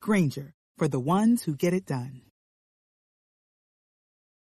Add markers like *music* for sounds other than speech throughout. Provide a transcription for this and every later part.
Grainger, for the ones who get it done.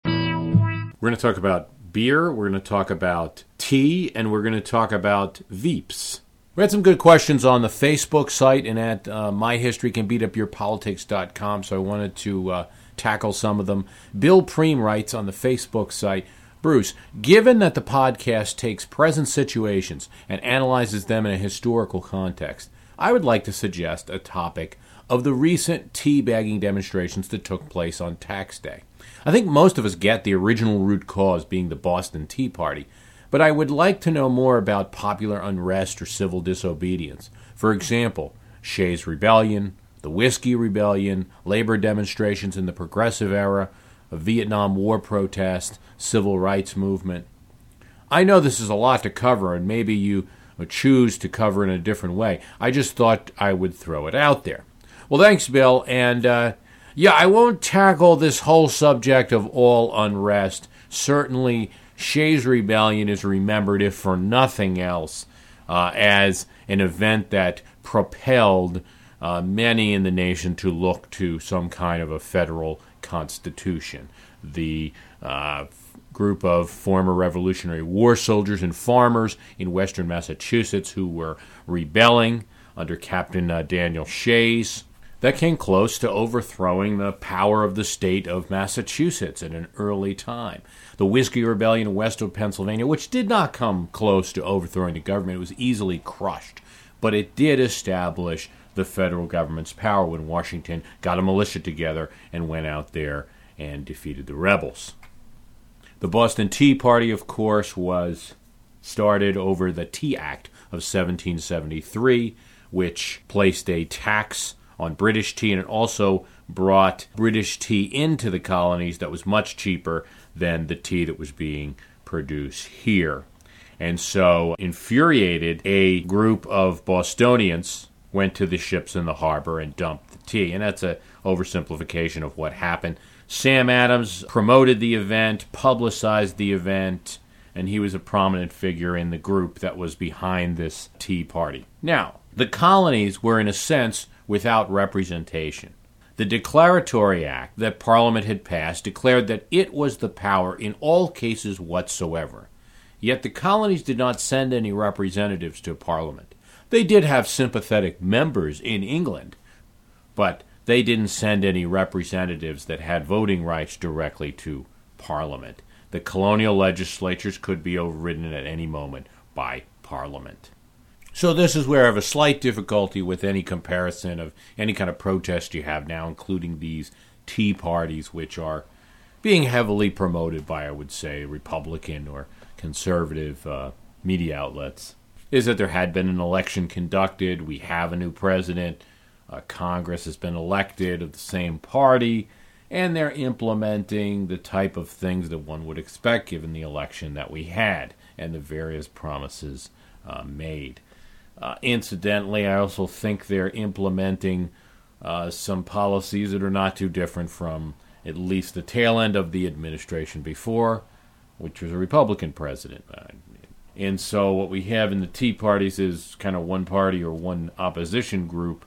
We're going to talk about beer, we're going to talk about tea, and we're going to talk about Veeps. We had some good questions on the Facebook site and at uh, myhistorycanbeatupyourpolitics.com, so I wanted to uh, tackle some of them. Bill Preem writes on the Facebook site Bruce, given that the podcast takes present situations and analyzes them in a historical context, I would like to suggest a topic of the recent teabagging demonstrations that took place on tax day. I think most of us get the original root cause being the Boston Tea Party, but I would like to know more about popular unrest or civil disobedience. For example, Shays Rebellion, the Whiskey Rebellion, labor demonstrations in the Progressive Era, a Vietnam War protest, civil rights movement. I know this is a lot to cover, and maybe you choose to cover in a different way. I just thought I would throw it out there. Well, thanks, Bill. And uh, yeah, I won't tackle this whole subject of all unrest. Certainly, Shays Rebellion is remembered, if for nothing else, uh, as an event that propelled uh, many in the nation to look to some kind of a federal constitution. The uh, group of former Revolutionary War soldiers and farmers in western Massachusetts who were rebelling under Captain uh, Daniel Shays that came close to overthrowing the power of the state of Massachusetts at an early time. The Whiskey Rebellion in western Pennsylvania, which did not come close to overthrowing the government, it was easily crushed, but it did establish the federal government's power when Washington got a militia together and went out there and defeated the rebels. The Boston Tea Party, of course, was started over the Tea Act of 1773, which placed a tax on British tea, and it also brought British tea into the colonies that was much cheaper than the tea that was being produced here. And so, infuriated, a group of Bostonians went to the ships in the harbor and dumped the tea. And that's a oversimplification of what happened. Sam Adams promoted the event, publicized the event, and he was a prominent figure in the group that was behind this tea party. Now, the colonies were, in a sense, without representation. The Declaratory Act that Parliament had passed declared that it was the power in all cases whatsoever. Yet the colonies did not send any representatives to Parliament. They did have sympathetic members in England, but they didn't send any representatives that had voting rights directly to Parliament. The colonial legislatures could be overridden at any moment by Parliament. So this is where I have a slight difficulty with any comparison of any kind of protest you have now, including these tea parties, which are being heavily promoted by, I would say, Republican or conservative uh, media outlets. Is that there had been an election conducted, we have a new president, uh, Congress has been elected of the same party, and they're implementing the type of things that one would expect given the election that we had and the various promises uh, made. Uh, incidentally, I also think they're implementing uh, some policies that are not too different from at least the tail end of the administration before, which was a Republican president. Uh, and so, what we have in the Tea parties is kind of one party or one opposition group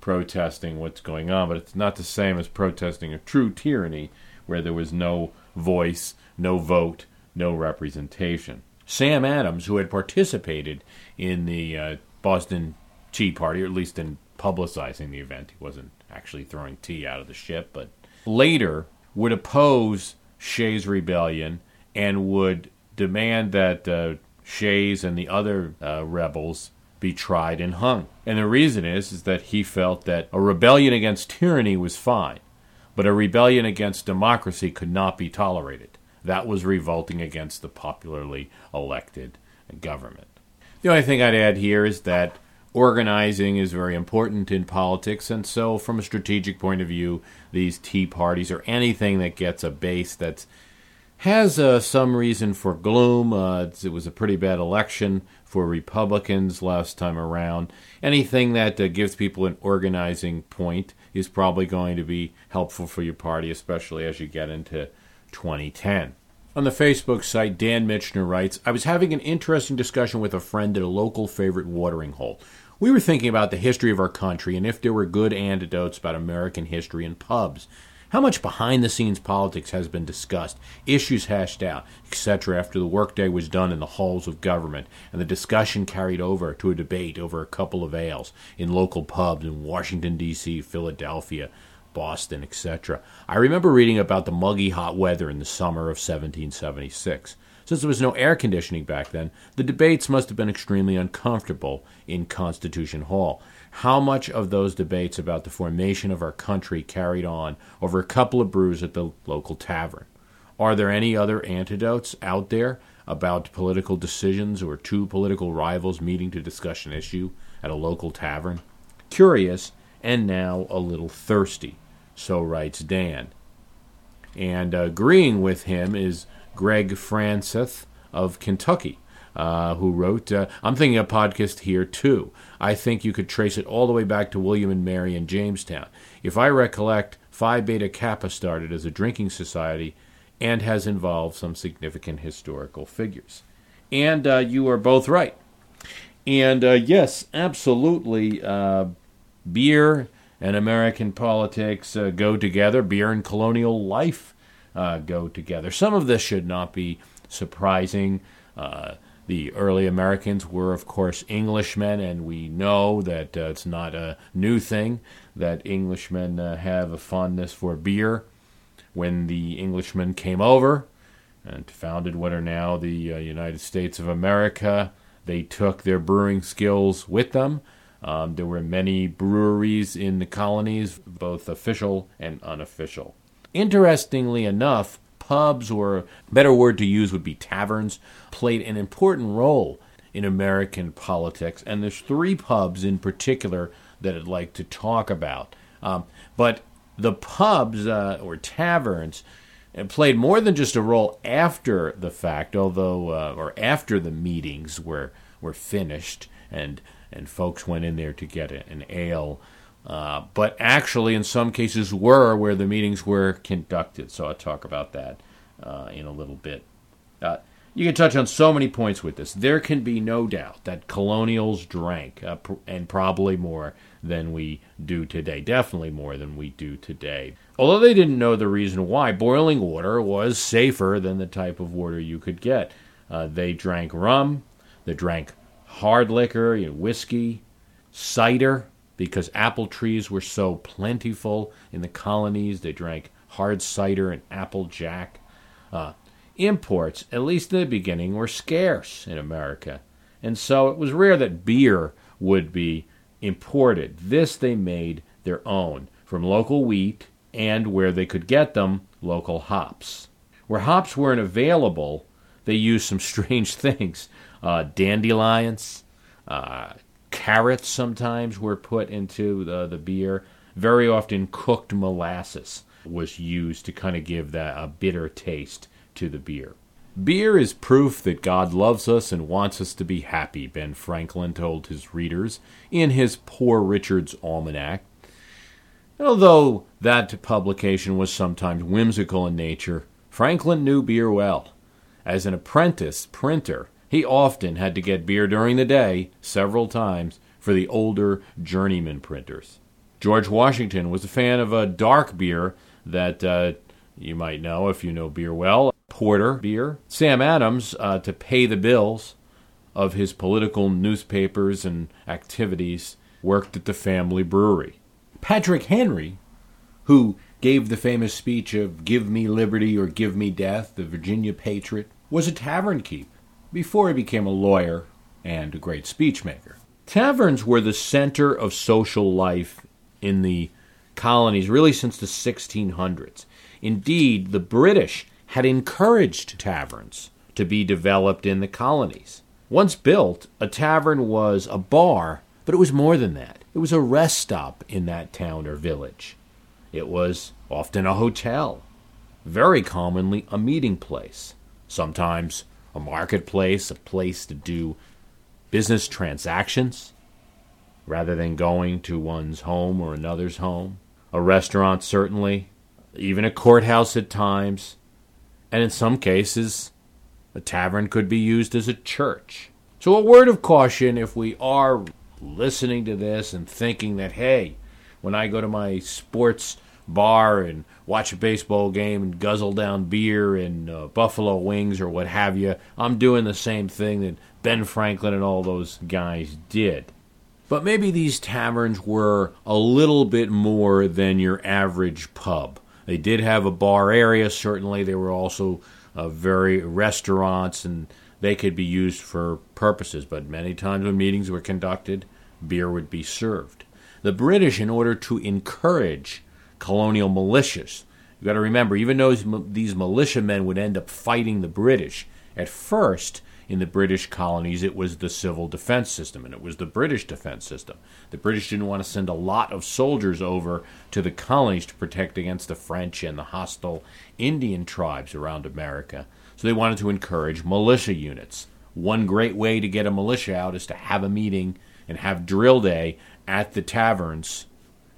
protesting what's going on, but it's not the same as protesting a true tyranny where there was no voice, no vote, no representation. Sam Adams, who had participated in the uh, Boston Tea Party, or at least in publicizing the event. He wasn't actually throwing tea out of the ship, but later would oppose Shays' rebellion and would demand that uh, Shays and the other uh, rebels be tried and hung. And the reason is, is that he felt that a rebellion against tyranny was fine, but a rebellion against democracy could not be tolerated. That was revolting against the popularly elected government. The only thing I'd add here is that Organizing is very important in politics, and so from a strategic point of view, these tea parties or anything that gets a base that's has uh, some reason for gloom. Uh, it was a pretty bad election for Republicans last time around. Anything that uh, gives people an organizing point is probably going to be helpful for your party, especially as you get into 2010. On the Facebook site, Dan Mitchner writes I was having an interesting discussion with a friend at a local favorite watering hole. We were thinking about the history of our country and if there were good anecdotes about American history in pubs. How much behind the scenes politics has been discussed, issues hashed out, etc., after the workday was done in the halls of government, and the discussion carried over to a debate over a couple of ales in local pubs in Washington, D.C., Philadelphia, Boston, etc. I remember reading about the muggy hot weather in the summer of 1776. Since there was no air conditioning back then, the debates must have been extremely uncomfortable in Constitution Hall how much of those debates about the formation of our country carried on over a couple of brews at the local tavern? Are there any other antidotes out there about political decisions or two political rivals meeting to discuss an issue at a local tavern? Curious and now a little thirsty, so writes Dan. And agreeing with him is Greg Francis of Kentucky uh, who wrote, uh, I'm thinking a podcast here too. I think you could trace it all the way back to William and Mary in Jamestown. If I recollect, Phi Beta Kappa started as a drinking society and has involved some significant historical figures. And uh, you are both right. And uh, yes, absolutely, uh, beer and American politics go together. Beer and colonial life go together. Some of this should not be surprising. Uh, the early Americans were, of course, Englishmen, and we know that uh, it's not a new thing that Englishmen uh, have a fondness for beer. When the Englishmen came over and founded what are now the uh, United States of America, they took their brewing skills with them. Um, there were many breweries in the colonies, both official and unofficial. Interestingly enough, pubs, or better word to use would be taverns, played an important role in American politics. And there's three pubs in particular that I'd like to talk about. Um, but the pubs uh, or taverns uh, played more than just a role after the fact, although uh, or after the meetings were were finished and and folks went in there to get an ale. Uh, but actually, in some cases, were where the meetings were conducted. So I'll talk about that uh, in a little bit. Uh, you can touch on so many points with this. There can be no doubt that colonials drank, uh, pr- and probably more than we do today. Definitely more than we do today. Although they didn't know the reason why, boiling water was safer than the type of water you could get. Uh, they drank rum, they drank hard liquor, you know, whiskey, cider, because apple trees were so plentiful in the colonies. They drank hard cider and apple jack. Uh, imports, at least in the beginning, were scarce in America, and so it was rare that beer would be imported. This they made their own from local wheat and where they could get them, local hops. Where hops weren't available, they used some *laughs* strange things. Uh, dandelions, uh, carrots sometimes were put into the, the beer. Very often, cooked molasses was used to kind of give that a bitter taste to the beer. Beer is proof that God loves us and wants us to be happy, Ben Franklin told his readers in his Poor Richard's Almanac. Although that publication was sometimes whimsical in nature, Franklin knew beer well. As an apprentice printer, he often had to get beer during the day, several times, for the older journeyman printers. George Washington was a fan of a dark beer that uh, you might know if you know beer well porter beer. Sam Adams, uh, to pay the bills of his political newspapers and activities, worked at the family brewery. Patrick Henry, who gave the famous speech of Give Me Liberty or Give Me Death, the Virginia patriot, was a tavern keep before he became a lawyer and a great speechmaker. Taverns were the center of social life in the colonies really since the 1600s. Indeed, the British had encouraged taverns to be developed in the colonies. Once built, a tavern was a bar But it was more than that. It was a rest stop in that town or village. It was often a hotel, very commonly a meeting place, sometimes a marketplace, a place to do business transactions rather than going to one's home or another's home. A restaurant, certainly, even a courthouse at times, and in some cases, a tavern could be used as a church. So, a word of caution if we are listening to this and thinking that, hey, when I go to my sports bar and watch a baseball game and guzzle down beer and uh, buffalo wings or what have you, I'm doing the same thing that Ben Franklin and all those guys did. But maybe these taverns were a little bit more than your average pub. They did have a bar area, certainly. They were also uh, very restaurants and they could be used for purposes, but many times when meetings were conducted, beer would be served. The British, in order to encourage colonial militias, you've got to remember, even though these militiamen would end up fighting the British, at first, in the British colonies, it was the civil defense system, and it was the British defense system. The British didn't want to send a lot of soldiers over to the colonies to protect against the French and the hostile Indian tribes around America. So they wanted to encourage militia units. One great way to get a militia out is to have a meeting and have drill day at the taverns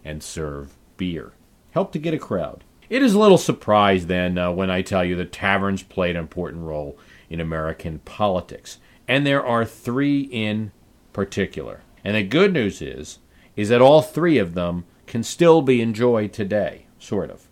and serve beer. Help to get a crowd. It is a little surprise then uh, when I tell you that taverns played an important role in American politics. And there are three in particular. And the good news is is that all three of them can still be enjoyed today, sort of.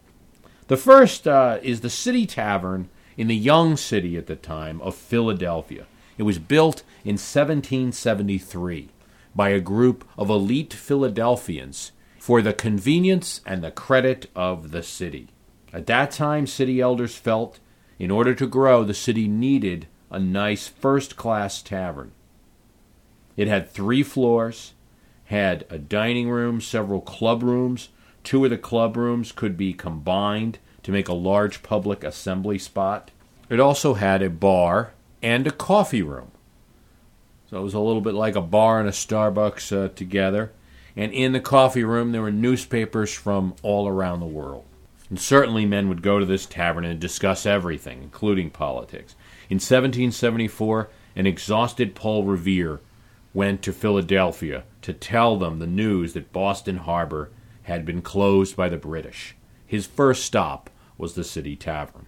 The first uh, is the City Tavern in the young city at the time of Philadelphia. It was built in 1773 by a group of elite Philadelphians for the convenience and the credit of the city. At that time, city elders felt in order to grow, the city needed a nice first class tavern. It had three floors, had a dining room, several club rooms. Two of the club rooms could be combined to make a large public assembly spot. It also had a bar and a coffee room. So it was a little bit like a bar and a Starbucks uh, together. And in the coffee room, there were newspapers from all around the world. And certainly men would go to this tavern and discuss everything, including politics. In 1774, an exhausted Paul Revere went to Philadelphia to tell them the news that Boston Harbor had been closed by the British. His first stop was the City Tavern.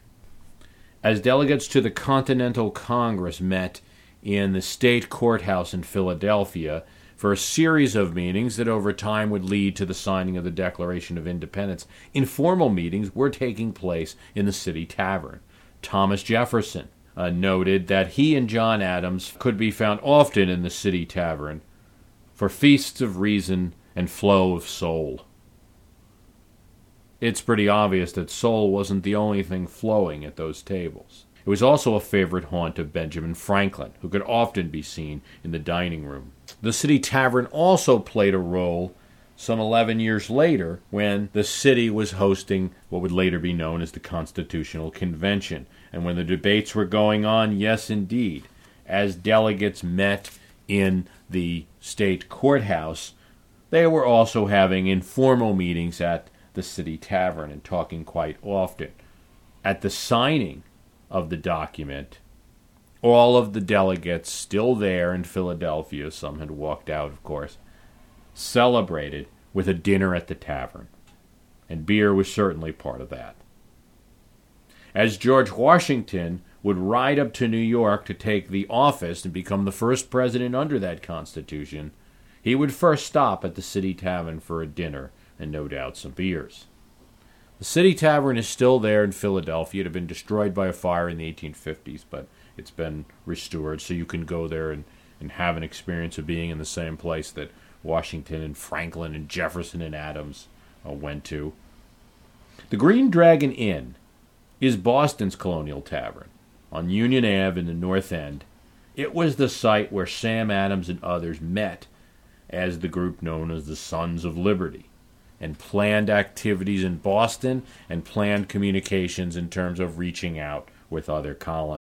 As delegates to the Continental Congress met in the state courthouse in Philadelphia for a series of meetings that over time would lead to the signing of the Declaration of Independence, informal meetings were taking place in the City Tavern. Thomas Jefferson uh, noted that he and John Adams could be found often in the City Tavern for feasts of reason and flow of soul it's pretty obvious that soul wasn't the only thing flowing at those tables. It was also a favorite haunt of Benjamin Franklin, who could often be seen in the dining room. The city tavern also played a role some 11 years later when the city was hosting what would later be known as the Constitutional Convention. And when the debates were going on, yes, indeed, as delegates met in the state courthouse, they were also having informal meetings at the City Tavern and talking quite often. At the signing of the document, all of the delegates still there in Philadelphia, some had walked out, of course, celebrated with a dinner at the tavern. And beer was certainly part of that. As George Washington would ride up to New York to take the office and become the first president under that Constitution, he would first stop at the City Tavern for a dinner and no doubt some beers. The City Tavern is still there in Philadelphia. It had been destroyed by a fire in the 1850s, but it's been restored, so you can go there and, and have an experience of being in the same place that Washington and Franklin and Jefferson and Adams uh, went to. The Green Dragon Inn is Boston's colonial tavern on Union Ave in the North End. It was the site where Sam Adams and others met as the group known as the Sons of Liberty and planned activities in Boston and planned communications in terms of reaching out with other colonies.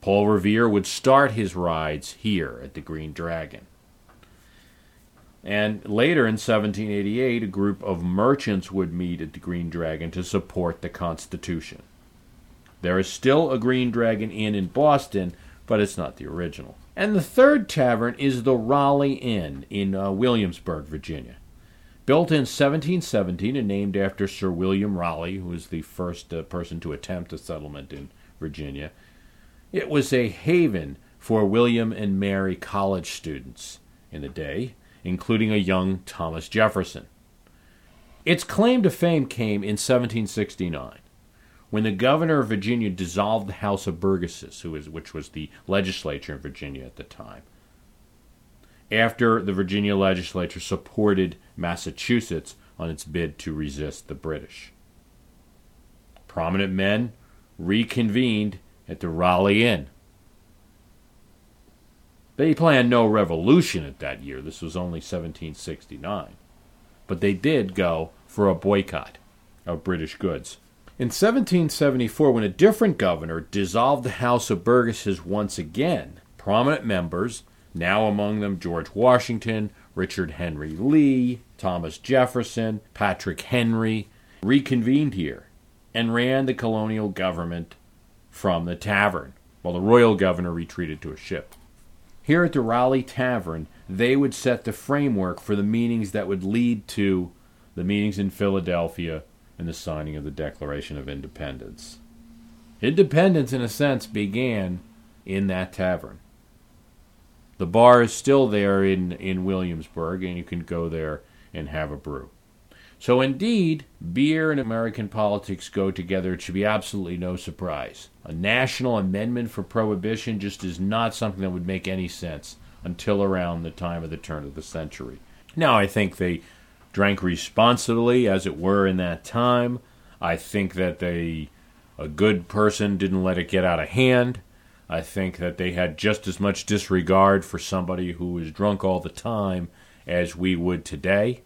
Paul Revere would start his rides here at the Green Dragon. And later in 1788, a group of merchants would meet at the Green Dragon to support the Constitution. There is still a Green Dragon Inn in Boston, but it's not the original. And the third tavern is the Raleigh Inn in uh, Williamsburg, Virginia. Built in 1717 and named after Sir William Raleigh, who was the first uh, person to attempt a settlement in Virginia, it was a haven for William and Mary college students in the day, including a young Thomas Jefferson. Its claim to fame came in 1769 when the governor of Virginia dissolved the House of Burgesses, is, which was the legislature in Virginia at the time, after the Virginia legislature supported Massachusetts on its bid to resist the British. Prominent men reconvened at the Raleigh Inn. They planned no revolution at that year. This was only 1769. But they did go for a boycott of British goods. In 1774, when a different governor dissolved the House of Burgesses once again, prominent members, now among them George Washington, Richard Henry Lee, Thomas Jefferson, Patrick Henry, reconvened here and ran the colonial government from the tavern, while the royal governor retreated to a ship. Here at the Raleigh Tavern, they would set the framework for the meetings that would lead to the meetings in Philadelphia and the signing of the Declaration of Independence. Independence, in a sense, began in that tavern. The bar is still there in, in Williamsburg, and you can go there and have a brew. So, indeed, beer and American politics go together. It should be absolutely no surprise. A national amendment for prohibition just is not something that would make any sense until around the time of the turn of the century. Now, I think they drank responsibly, as it were, in that time. I think that they, a good person, didn't let it get out of hand. I think that they had just as much disregard for somebody who was drunk all the time as we would today.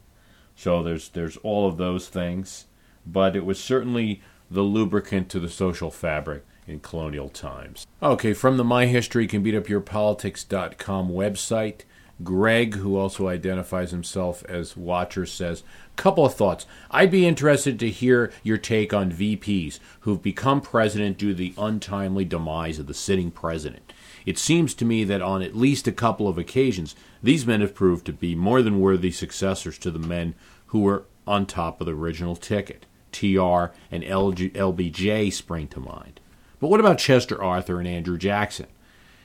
So there's there's all of those things, but it was certainly the lubricant to the social fabric in colonial times. Okay, from the My History Can Beat Up Your Politics.com website, Greg, who also identifies himself as Watcher, says, Couple of thoughts. I'd be interested to hear your take on VPs who've become president due to the untimely demise of the sitting president. It seems to me that on at least a couple of occasions, these men have proved to be more than worthy successors to the men who were on top of the original ticket. TR and LG, LBJ spring to mind. But what about Chester Arthur and Andrew Jackson?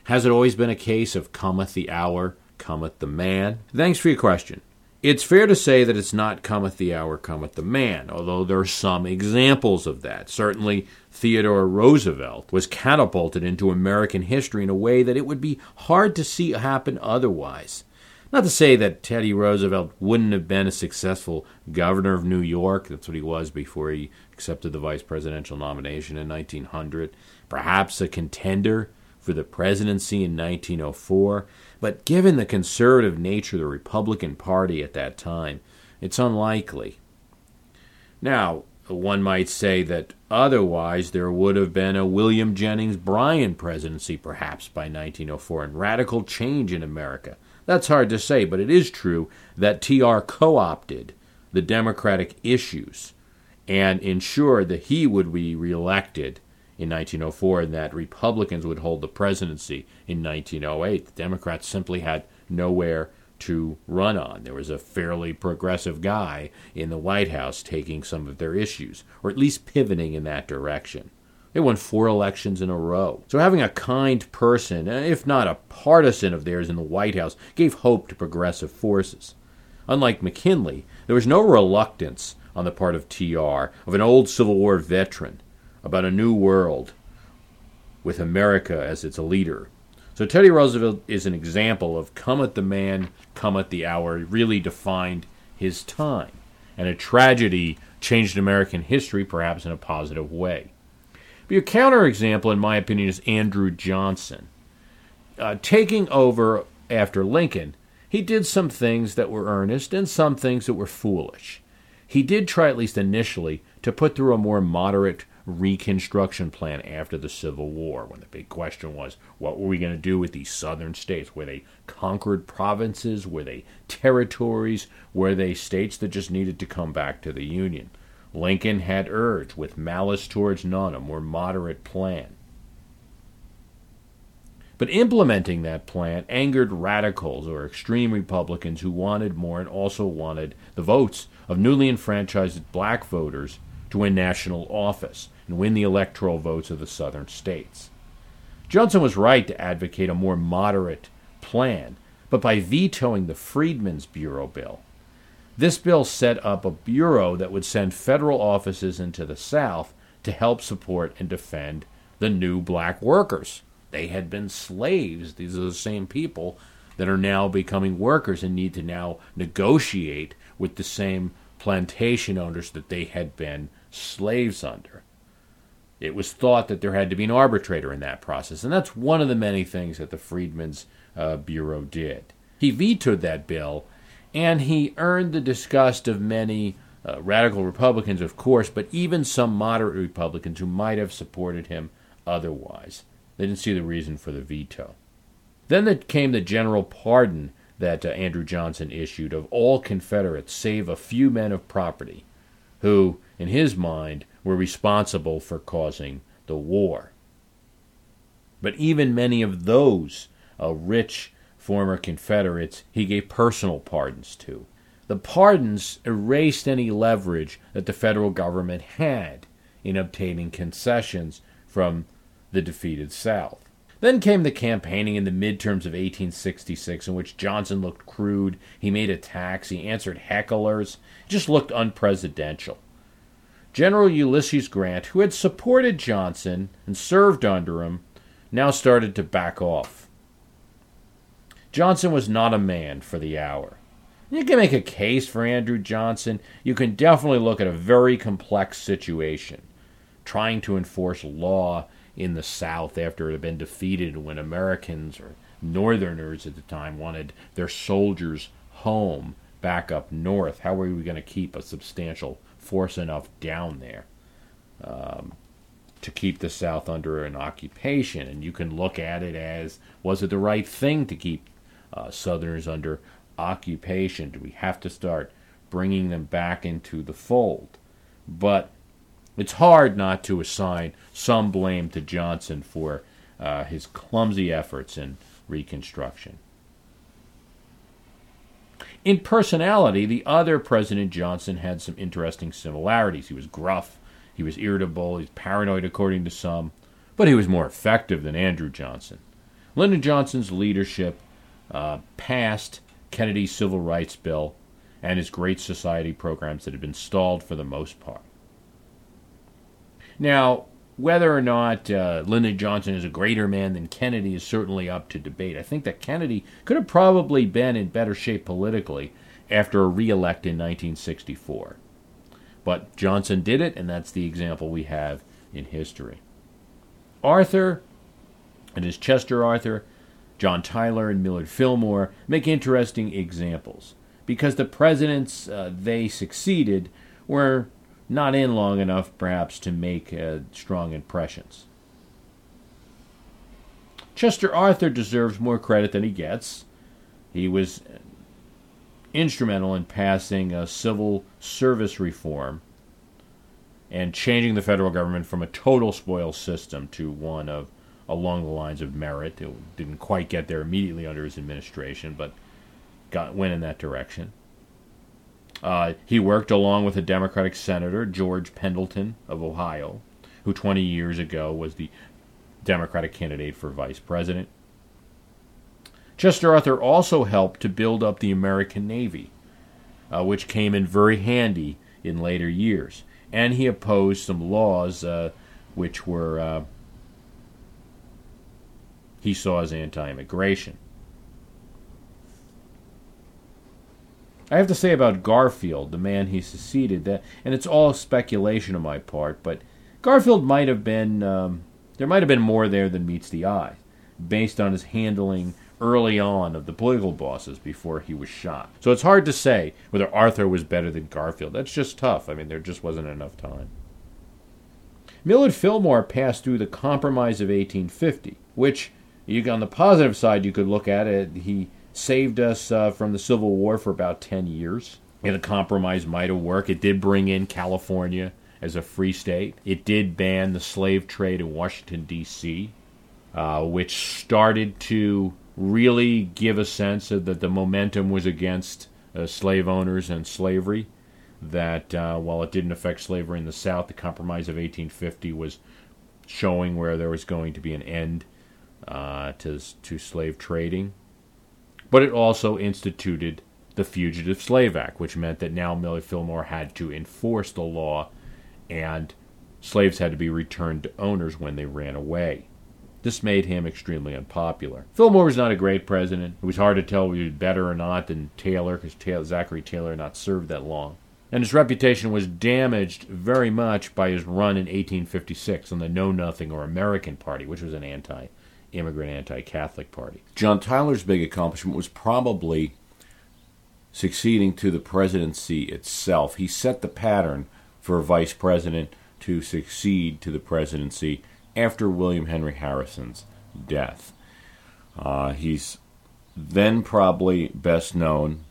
Has it always been a case of cometh the hour cometh the man? Thanks for your question. It's fair to say that it's not cometh the hour, cometh the man, although there are some examples of that. Certainly, Theodore Roosevelt was catapulted into American history in a way that it would be hard to see happen otherwise. Not to say that Teddy Roosevelt wouldn't have been a successful governor of New York. That's what he was before he accepted the vice presidential nomination in 1900. Perhaps a contender for the presidency in 1904, but given the conservative nature of the Republican Party at that time, it's unlikely. Now, one might say that otherwise there would have been a William Jennings Bryan presidency perhaps by 1904 and radical change in America. That's hard to say, but it is true that TR co opted the Democratic issues and ensured that he would be reelected in 1904 and that Republicans would hold the presidency in 1908. The Democrats simply had nowhere to run on. There was a fairly progressive guy in the White House taking some of their issues, or at least pivoting in that direction. They won four elections in a row. So having a kind person, uh, if not a partisan of theirs in the White House, gave hope to progressive forces. Unlike McKinley, there was no reluctance on the part of TR, of an old Civil War veteran, about a new world with America as its leader. So Teddy Roosevelt is an example of cometh the man, cometh the hour. He really defined his time. And a tragedy changed American history, perhaps in a positive way. But your counterexample, in my opinion, is Andrew Johnson. Uh, taking over after Lincoln, he did some things that were earnest and some things that were foolish. He did try, at least initially, to put through a more moderate Reconstruction plan after the Civil War, when the big question was, what were we going to do with these southern states? Were they conquered provinces? Were they territories? Were they states that just needed to come back to the Union? Lincoln had urged, with malice towards none, a more moderate plan. But implementing that plan angered radicals or extreme Republicans who wanted more and also wanted the votes of newly enfranchised black voters to win national office and win the electoral votes of the southern states. Johnson was right to advocate a more moderate plan, but by vetoing the Freedmen's Bureau bill, this bill set up a bureau that would send federal offices into the South to help support and defend the new black workers. They had been slaves. These are the same people that are now becoming workers and need to now negotiate with the same plantation owners that they had been slaves under. It was thought that there had to be an arbitrator in that process, and that's one of the many things that the Freedmen's uh, Bureau did. He vetoed that bill, and he earned the disgust of many uh, radical Republicans, of course, but even some moderate Republicans who might have supported him otherwise. They didn't see the reason for the veto. Then there came the general pardon that uh, Andrew Johnson issued of all Confederates, save a few men of property, who, in his mind, were responsible for causing the war. But even many of those uh, rich former Confederates he gave personal pardons to. The pardons erased any leverage that the federal government had in obtaining concessions from the defeated South. Then came the campaigning in the midterms of 1866, in which Johnson looked crude, he made attacks, he answered hecklers, just looked unpresidential. General Ulysses Grant, who had supported Johnson and served under him, now started to back off. Johnson was not a man for the hour. You can make a case for Andrew Johnson. You can definitely look at a very complex situation. Trying to enforce law in the South after it had been defeated when Americans or Northerners at the time wanted their soldiers home back up north. How are we going to keep a substantial force enough down there um, to keep the South under an occupation? And you can look at it as was it the right thing to keep uh, Southerners under occupation? Do we have to start bringing them back into the fold? But it's hard not to assign some blame to Johnson for uh, his clumsy efforts in Reconstruction. In personality, the other President Johnson had some interesting similarities. He was gruff, he was irritable, he was paranoid, according to some, but he was more effective than Andrew Johnson. Lyndon Johnson's leadership uh, passed Kennedy's Civil Rights Bill and his Great Society programs that had been stalled for the most part. Now, whether or not uh, Lyndon Johnson is a greater man than Kennedy is certainly up to debate. I think that Kennedy could have probably been in better shape politically after a reelect in 1964. But Johnson did it, and that's the example we have in history. Arthur And as Chester Arthur, John Tyler, and Millard Fillmore make interesting examples because the presidents uh, they succeeded were not in long enough, perhaps, to make uh, strong impressions. Chester Arthur deserves more credit than he gets. He was instrumental in passing a civil service reform and changing the federal government from a total spoils system to one of along the lines of merit. It didn't quite get there immediately under his administration, but got went in that direction. Uh, he worked along with a Democratic senator, George Pendleton of Ohio, who 20 years ago was the Democratic candidate for vice president. Chester Arthur also helped to build up the American Navy, uh, which came in very handy in later years. And he opposed some laws uh, which were uh, he saw as anti immigration. I have to say about Garfield, the man he succeeded, that, and it's all speculation on my part, but Garfield might have been, um, there might have been more there than meets the eye, based on his handling early on of the political bosses before he was shot. So it's hard to say whether Arthur was better than Garfield. That's just tough. I mean, there just wasn't enough time. Millard Fillmore passed through the Compromise of 1850, which, you, on the positive side, you could look at it. He saved us uh, from the Civil War for about 10 years. And the compromise might have worked. It did bring in California as a free state. It did ban the slave trade in Washington, D.C., uh, which started to really give a sense of that the momentum was against uh, slave owners and slavery. That uh, while it didn't affect slavery in the South, the Compromise of 1850 was showing where there was going to be an end uh, to, to slave trading but it also instituted the Fugitive Slave Act, which meant that now Millard Fillmore had to enforce the law and slaves had to be returned to owners when they ran away. This made him extremely unpopular. Fillmore was not a great president. It was hard to tell if he was better or not than Taylor, because Zachary Taylor had not served that long. And his reputation was damaged very much by his run in 1856 on the Know Nothing or American Party, which was an anti immigrant anti Catholic party. John Tyler's big accomplishment was probably succeeding to the presidency itself. He set the pattern for a vice president to succeed to the presidency after William Henry Harrison's death. Uh, he's then probably best known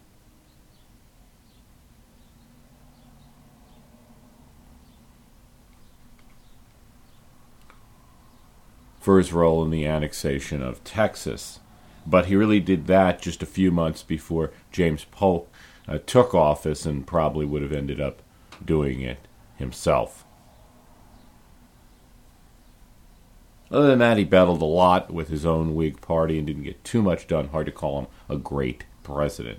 for his role in the annexation of Texas. But he really did that just a few months before James Polk uh, took office and probably would have ended up doing it himself. Other than that, he battled a lot with his own Whig party and didn't get too much done. Hard to call him a great president.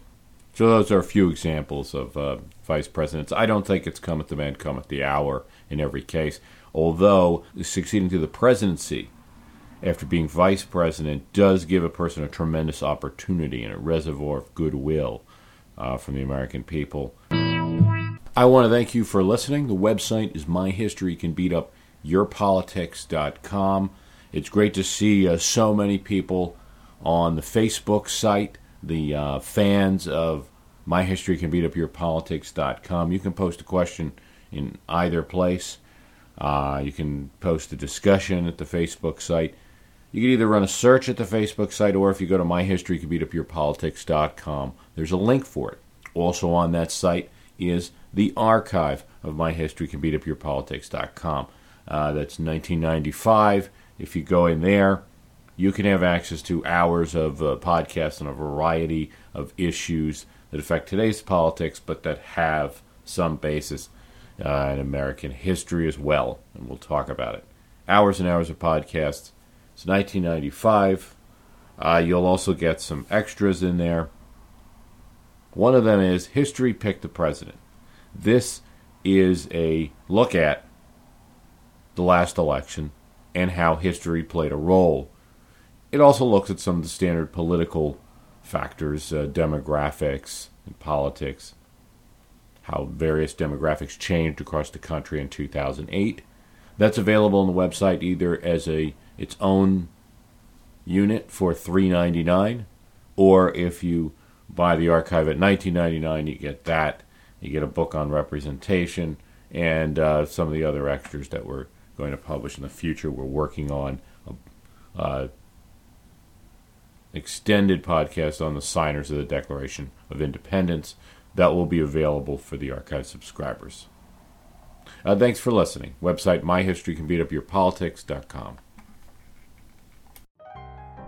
So those are a few examples of uh, vice presidents. I don't think it's come at the man, come at the hour in every case. Although succeeding to the presidency after being vice president does give a person a tremendous opportunity and a reservoir of goodwill uh, from the American people. I want to thank you for listening. The website is myhistorycanbeatupyourpolitics.com. It's great to see uh, so many people on the Facebook site, the uh, fans of myhistorycanbeatupyourpolitics.com. You can post a question in either place. Uh, you can post a discussion at the Facebook site. You can either run a search at the Facebook site or if you go to myhistorycanbeatupyourpolitics.com, there's a link for it. Also on that site is the archive of myhistorycanbeatupyourpolitics.com. Uh, that's 1995. If you go in there, you can have access to hours of uh, podcasts on a variety of issues that affect today's politics, but that have some basis uh, in American history as well, and we'll talk about it. Hours and hours of podcasts it's 1995. Uh, you'll also get some extras in there. One of them is History Pick the President. This is a look at the last election and how history played a role. It also looks at some of the standard political factors, uh, demographics, and politics, how various demographics changed across the country in 2008. That's available on the website either as a its own unit for $3.99, or if you buy the archive at $19.99, you get that. You get a book on representation and uh, some of the other extras that we're going to publish in the future. We're working on a uh, extended podcast on the signers of the Declaration of Independence that will be available for the archive subscribers. Uh, thanks for listening. Website myhistorycanbeatupyourpolitics.com.